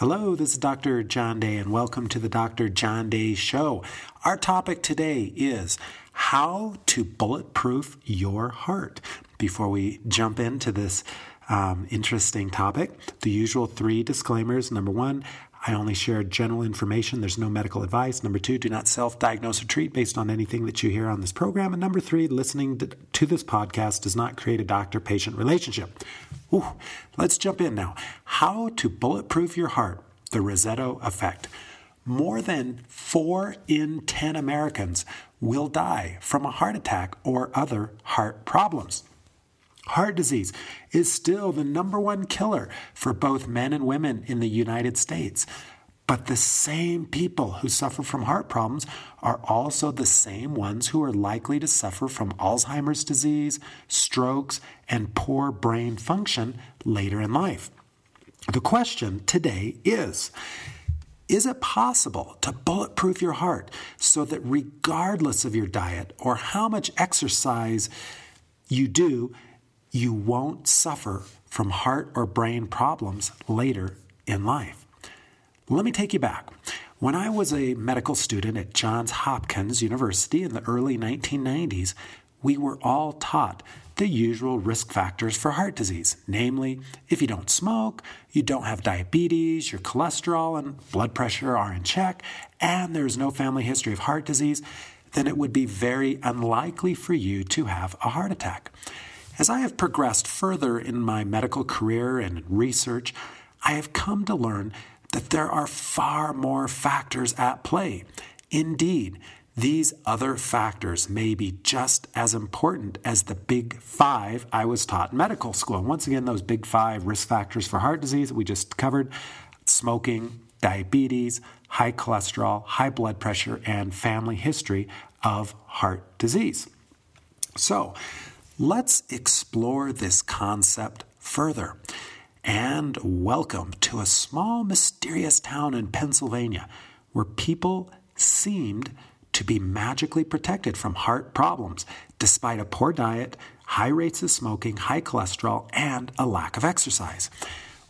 Hello, this is Dr. John Day, and welcome to the Dr. John Day Show. Our topic today is how to bulletproof your heart. Before we jump into this um, interesting topic, the usual three disclaimers. Number one, I only share general information. There's no medical advice. Number two, do not self diagnose or treat based on anything that you hear on this program. And number three, listening to this podcast does not create a doctor patient relationship. Ooh, let's jump in now. How to bulletproof your heart, the Roseto effect. More than four in 10 Americans will die from a heart attack or other heart problems. Heart disease is still the number one killer for both men and women in the United States. But the same people who suffer from heart problems are also the same ones who are likely to suffer from Alzheimer's disease, strokes, and poor brain function later in life. The question today is Is it possible to bulletproof your heart so that regardless of your diet or how much exercise you do, you won't suffer from heart or brain problems later in life. Let me take you back. When I was a medical student at Johns Hopkins University in the early 1990s, we were all taught the usual risk factors for heart disease. Namely, if you don't smoke, you don't have diabetes, your cholesterol and blood pressure are in check, and there is no family history of heart disease, then it would be very unlikely for you to have a heart attack. As I have progressed further in my medical career and research, I have come to learn that there are far more factors at play. Indeed, these other factors may be just as important as the big five I was taught in medical school. And once again, those big five risk factors for heart disease that we just covered smoking, diabetes, high cholesterol, high blood pressure, and family history of heart disease. So, Let's explore this concept further. And welcome to a small, mysterious town in Pennsylvania where people seemed to be magically protected from heart problems despite a poor diet, high rates of smoking, high cholesterol, and a lack of exercise.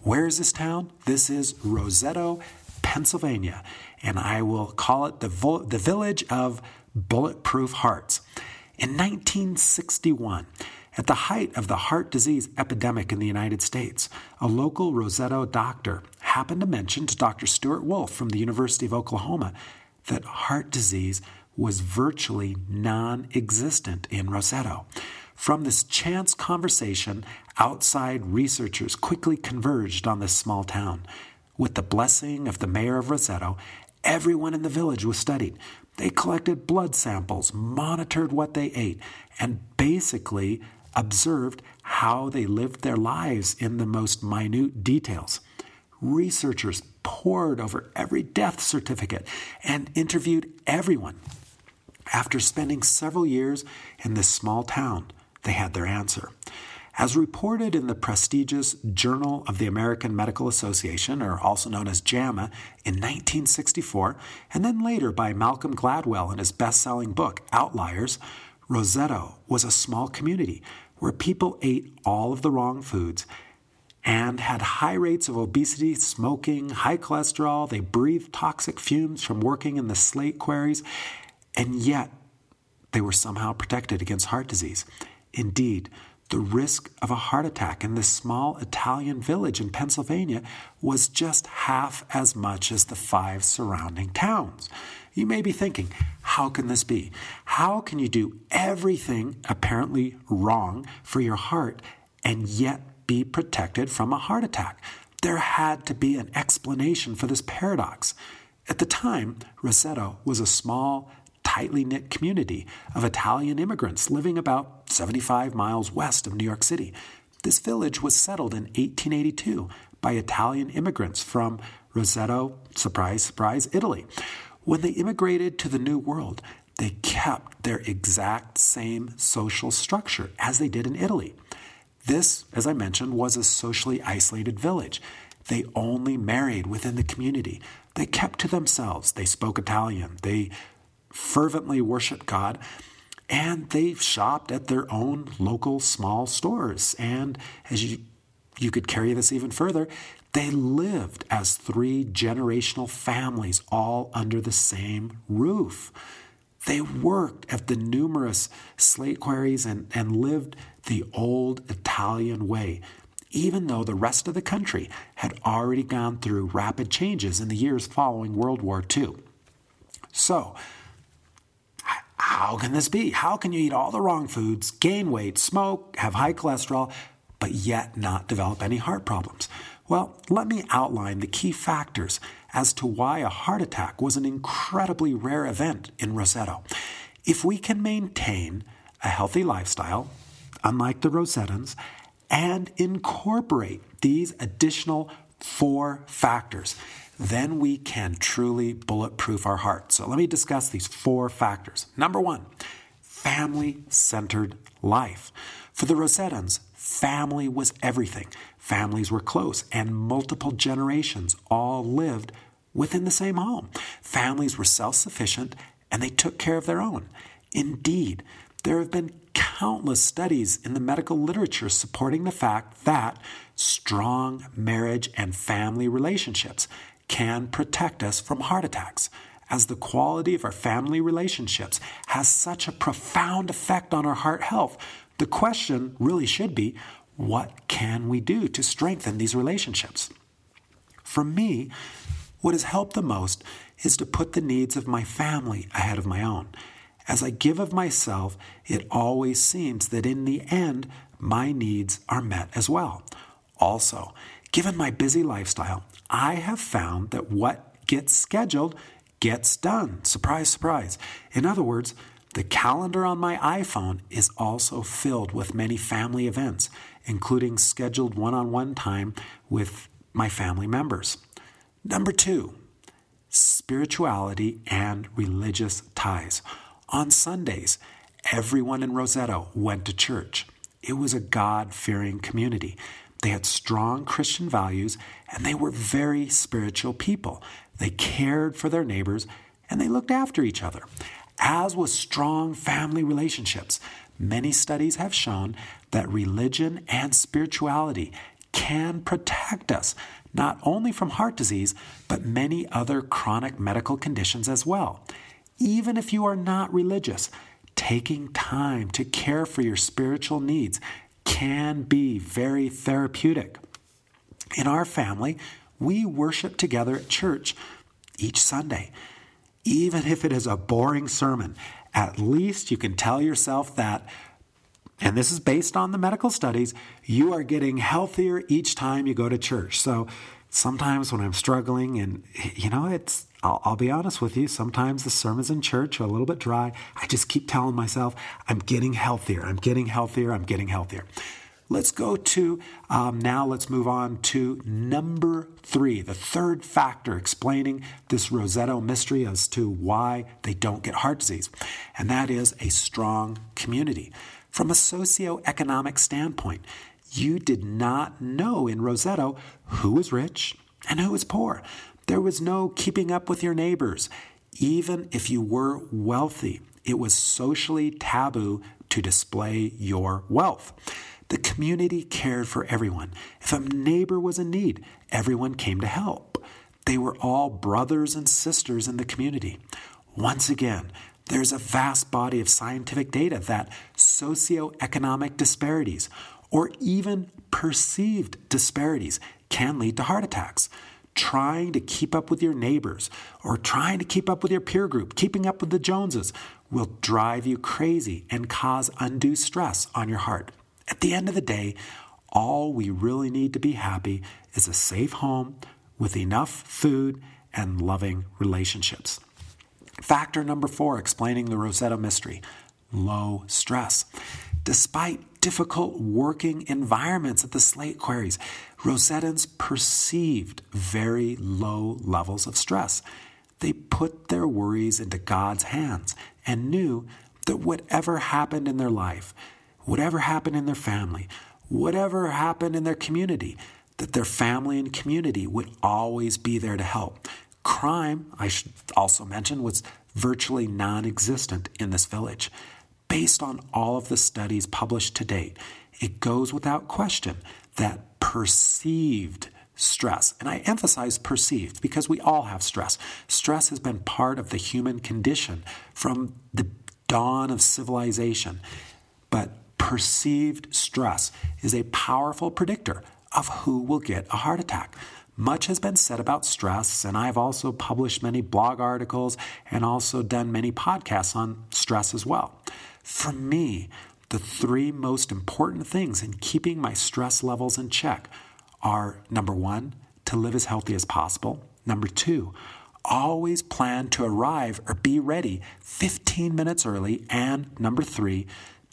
Where is this town? This is Roseto, Pennsylvania, and I will call it the, vo- the village of bulletproof hearts. In 1961, at the height of the heart disease epidemic in the United States, a local Roseto doctor happened to mention to Dr. Stewart Wolf from the University of Oklahoma that heart disease was virtually non existent in Roseto. From this chance conversation, outside researchers quickly converged on this small town. With the blessing of the mayor of Roseto, everyone in the village was studied. They collected blood samples, monitored what they ate, and basically observed how they lived their lives in the most minute details. Researchers pored over every death certificate and interviewed everyone. After spending several years in this small town, they had their answer. As reported in the prestigious Journal of the American Medical Association, or also known as JAMA, in 1964, and then later by Malcolm Gladwell in his best selling book, Outliers, Roseto was a small community where people ate all of the wrong foods and had high rates of obesity, smoking, high cholesterol. They breathed toxic fumes from working in the slate quarries, and yet they were somehow protected against heart disease. Indeed, the risk of a heart attack in this small Italian village in Pennsylvania was just half as much as the five surrounding towns. You may be thinking, how can this be? How can you do everything apparently wrong for your heart and yet be protected from a heart attack? There had to be an explanation for this paradox. At the time, Roseto was a small tightly knit community of Italian immigrants living about 75 miles west of New York City. This village was settled in 1882 by Italian immigrants from Roseto, surprise, surprise, Italy. When they immigrated to the New World, they kept their exact same social structure as they did in Italy. This, as I mentioned, was a socially isolated village. They only married within the community. They kept to themselves. They spoke Italian. They fervently worshiped God, and they shopped at their own local small stores. And as you you could carry this even further, They lived as three generational families all under the same roof. They worked at the numerous slate quarries and, and lived the old Italian way, even though the rest of the country had already gone through rapid changes in the years following World War II. So, how can this be? How can you eat all the wrong foods, gain weight, smoke, have high cholesterol, but yet not develop any heart problems? Well, let me outline the key factors as to why a heart attack was an incredibly rare event in Roseto. If we can maintain a healthy lifestyle, unlike the Rosetans, and incorporate these additional four factors, then we can truly bulletproof our heart. So let me discuss these four factors. Number one, family centered life. For the Rosetans, family was everything. Families were close, and multiple generations all lived within the same home. Families were self sufficient and they took care of their own. Indeed, there have been countless studies in the medical literature supporting the fact that strong marriage and family relationships can protect us from heart attacks, as the quality of our family relationships has such a profound effect on our heart health. The question really should be what can we do to strengthen these relationships? For me, what has helped the most is to put the needs of my family ahead of my own. As I give of myself, it always seems that in the end, my needs are met as well. Also, given my busy lifestyle, I have found that what gets scheduled gets done. Surprise, surprise. In other words, the calendar on my iPhone is also filled with many family events, including scheduled one on one time with my family members. Number two, spirituality and religious ties. On Sundays, everyone in Roseto went to church. It was a God fearing community. They had strong Christian values and they were very spiritual people. They cared for their neighbors and they looked after each other. As with strong family relationships, many studies have shown that religion and spirituality can protect us not only from heart disease, but many other chronic medical conditions as well. Even if you are not religious, taking time to care for your spiritual needs can be very therapeutic. In our family, we worship together at church each Sunday. Even if it is a boring sermon, at least you can tell yourself that and this is based on the medical studies, you are getting healthier each time you go to church. So sometimes when I'm struggling, and you know, it's, I'll, I'll, be honest with you, sometimes the sermons in church are a little bit dry. I just keep telling myself, I'm getting healthier, I'm getting healthier, I'm getting healthier. Let's go to um, now, let's move on to number three, the third factor explaining this Roseto mystery as to why they don't get heart disease. And that is a strong community. From a socioeconomic standpoint, you did not know in Roseto who was rich and who was poor. There was no keeping up with your neighbors. Even if you were wealthy, it was socially taboo to display your wealth. The community cared for everyone. If a neighbor was in need, everyone came to help. They were all brothers and sisters in the community. Once again, there's a vast body of scientific data that socioeconomic disparities or even perceived disparities can lead to heart attacks. Trying to keep up with your neighbors or trying to keep up with your peer group, keeping up with the Joneses, will drive you crazy and cause undue stress on your heart. At the end of the day, all we really need to be happy is a safe home with enough food and loving relationships. Factor number four explaining the Roseto mystery low stress. Despite difficult working environments at the slate quarries, Rosetans perceived very low levels of stress. They put their worries into God's hands and knew that whatever happened in their life, whatever happened in their family, whatever happened in their community, that their family and community would always be there to help. Crime, I should also mention, was virtually non existent in this village. Based on all of the studies published to date, it goes without question that perceived stress. And I emphasize perceived because we all have stress. Stress has been part of the human condition from the dawn of civilization. But perceived stress is a powerful predictor of who will get a heart attack. Much has been said about stress, and I've also published many blog articles and also done many podcasts on stress as well. For me, the three most important things in keeping my stress levels in check are number one, to live as healthy as possible. Number two, always plan to arrive or be ready 15 minutes early. And number three,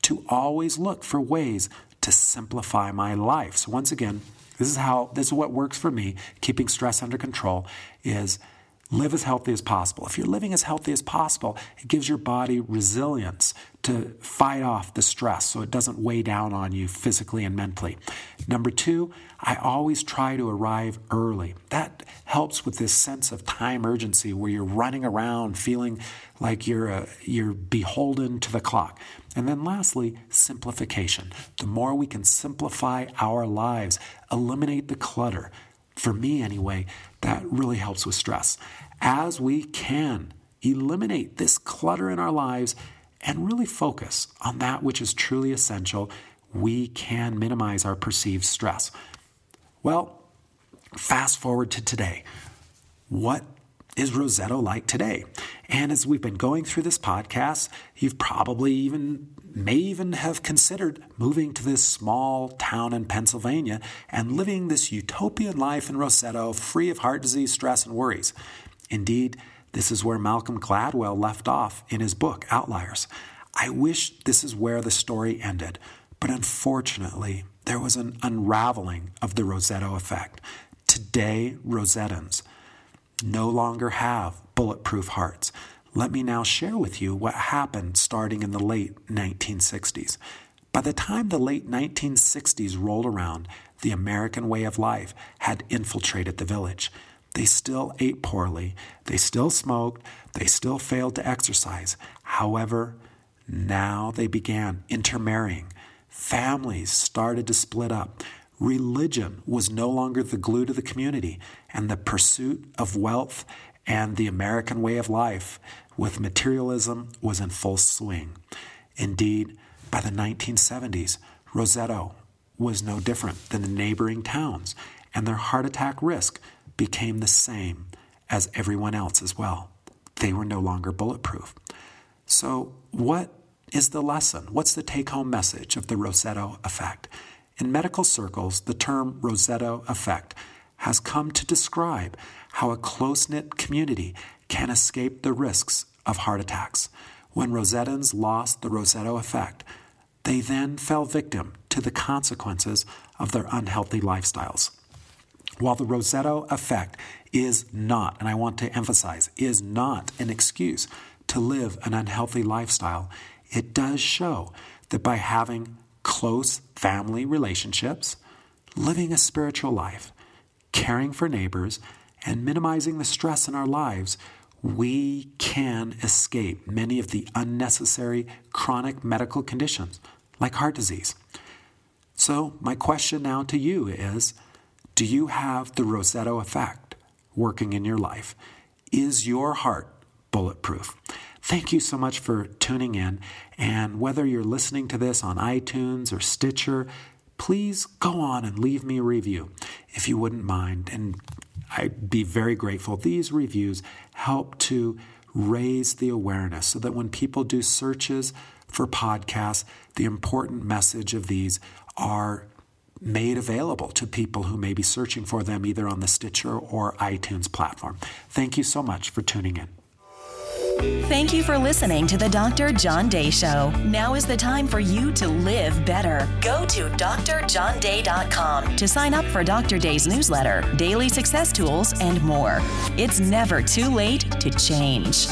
to always look for ways to simplify my life. So once again, this is how this is what works for me, keeping stress under control is live as healthy as possible. If you're living as healthy as possible, it gives your body resilience to fight off the stress so it doesn't weigh down on you physically and mentally. Number two, I always try to arrive early. That helps with this sense of time urgency where you're running around feeling like you're, uh, you're beholden to the clock. And then lastly, simplification. The more we can simplify our lives, eliminate the clutter, for me anyway, that really helps with stress. As we can eliminate this clutter in our lives and really focus on that which is truly essential, we can minimize our perceived stress. Well, fast forward to today. What is Roseto like today? And as we've been going through this podcast, you've probably even may even have considered moving to this small town in Pennsylvania and living this utopian life in Roseto, free of heart disease, stress, and worries. Indeed, this is where Malcolm Gladwell left off in his book, Outliers. I wish this is where the story ended, but unfortunately, there was an unraveling of the Roseto effect. Today, Rosetans no longer have bulletproof hearts. Let me now share with you what happened starting in the late 1960s. By the time the late 1960s rolled around, the American way of life had infiltrated the village. They still ate poorly, they still smoked, they still failed to exercise. However, now they began intermarrying. Families started to split up. Religion was no longer the glue to the community, and the pursuit of wealth and the American way of life with materialism was in full swing. Indeed, by the 1970s, Roseto was no different than the neighboring towns, and their heart attack risk became the same as everyone else as well. They were no longer bulletproof. So, what is the lesson? What's the take home message of the Roseto effect? In medical circles, the term Roseto effect has come to describe how a close knit community can escape the risks of heart attacks. When Rosetans lost the Roseto effect, they then fell victim to the consequences of their unhealthy lifestyles. While the Roseto effect is not, and I want to emphasize, is not an excuse to live an unhealthy lifestyle, it does show that by having close family relationships, living a spiritual life, caring for neighbors, and minimizing the stress in our lives, we can escape many of the unnecessary chronic medical conditions like heart disease. So, my question now to you is Do you have the Roseto effect working in your life? Is your heart bulletproof? Thank you so much for tuning in. And whether you're listening to this on iTunes or Stitcher, please go on and leave me a review if you wouldn't mind. And I'd be very grateful. These reviews help to raise the awareness so that when people do searches for podcasts, the important message of these are made available to people who may be searching for them either on the Stitcher or iTunes platform. Thank you so much for tuning in. Thank you for listening to the Dr. John Day Show. Now is the time for you to live better. Go to drjohnday.com to sign up for Dr. Day's newsletter, daily success tools, and more. It's never too late to change.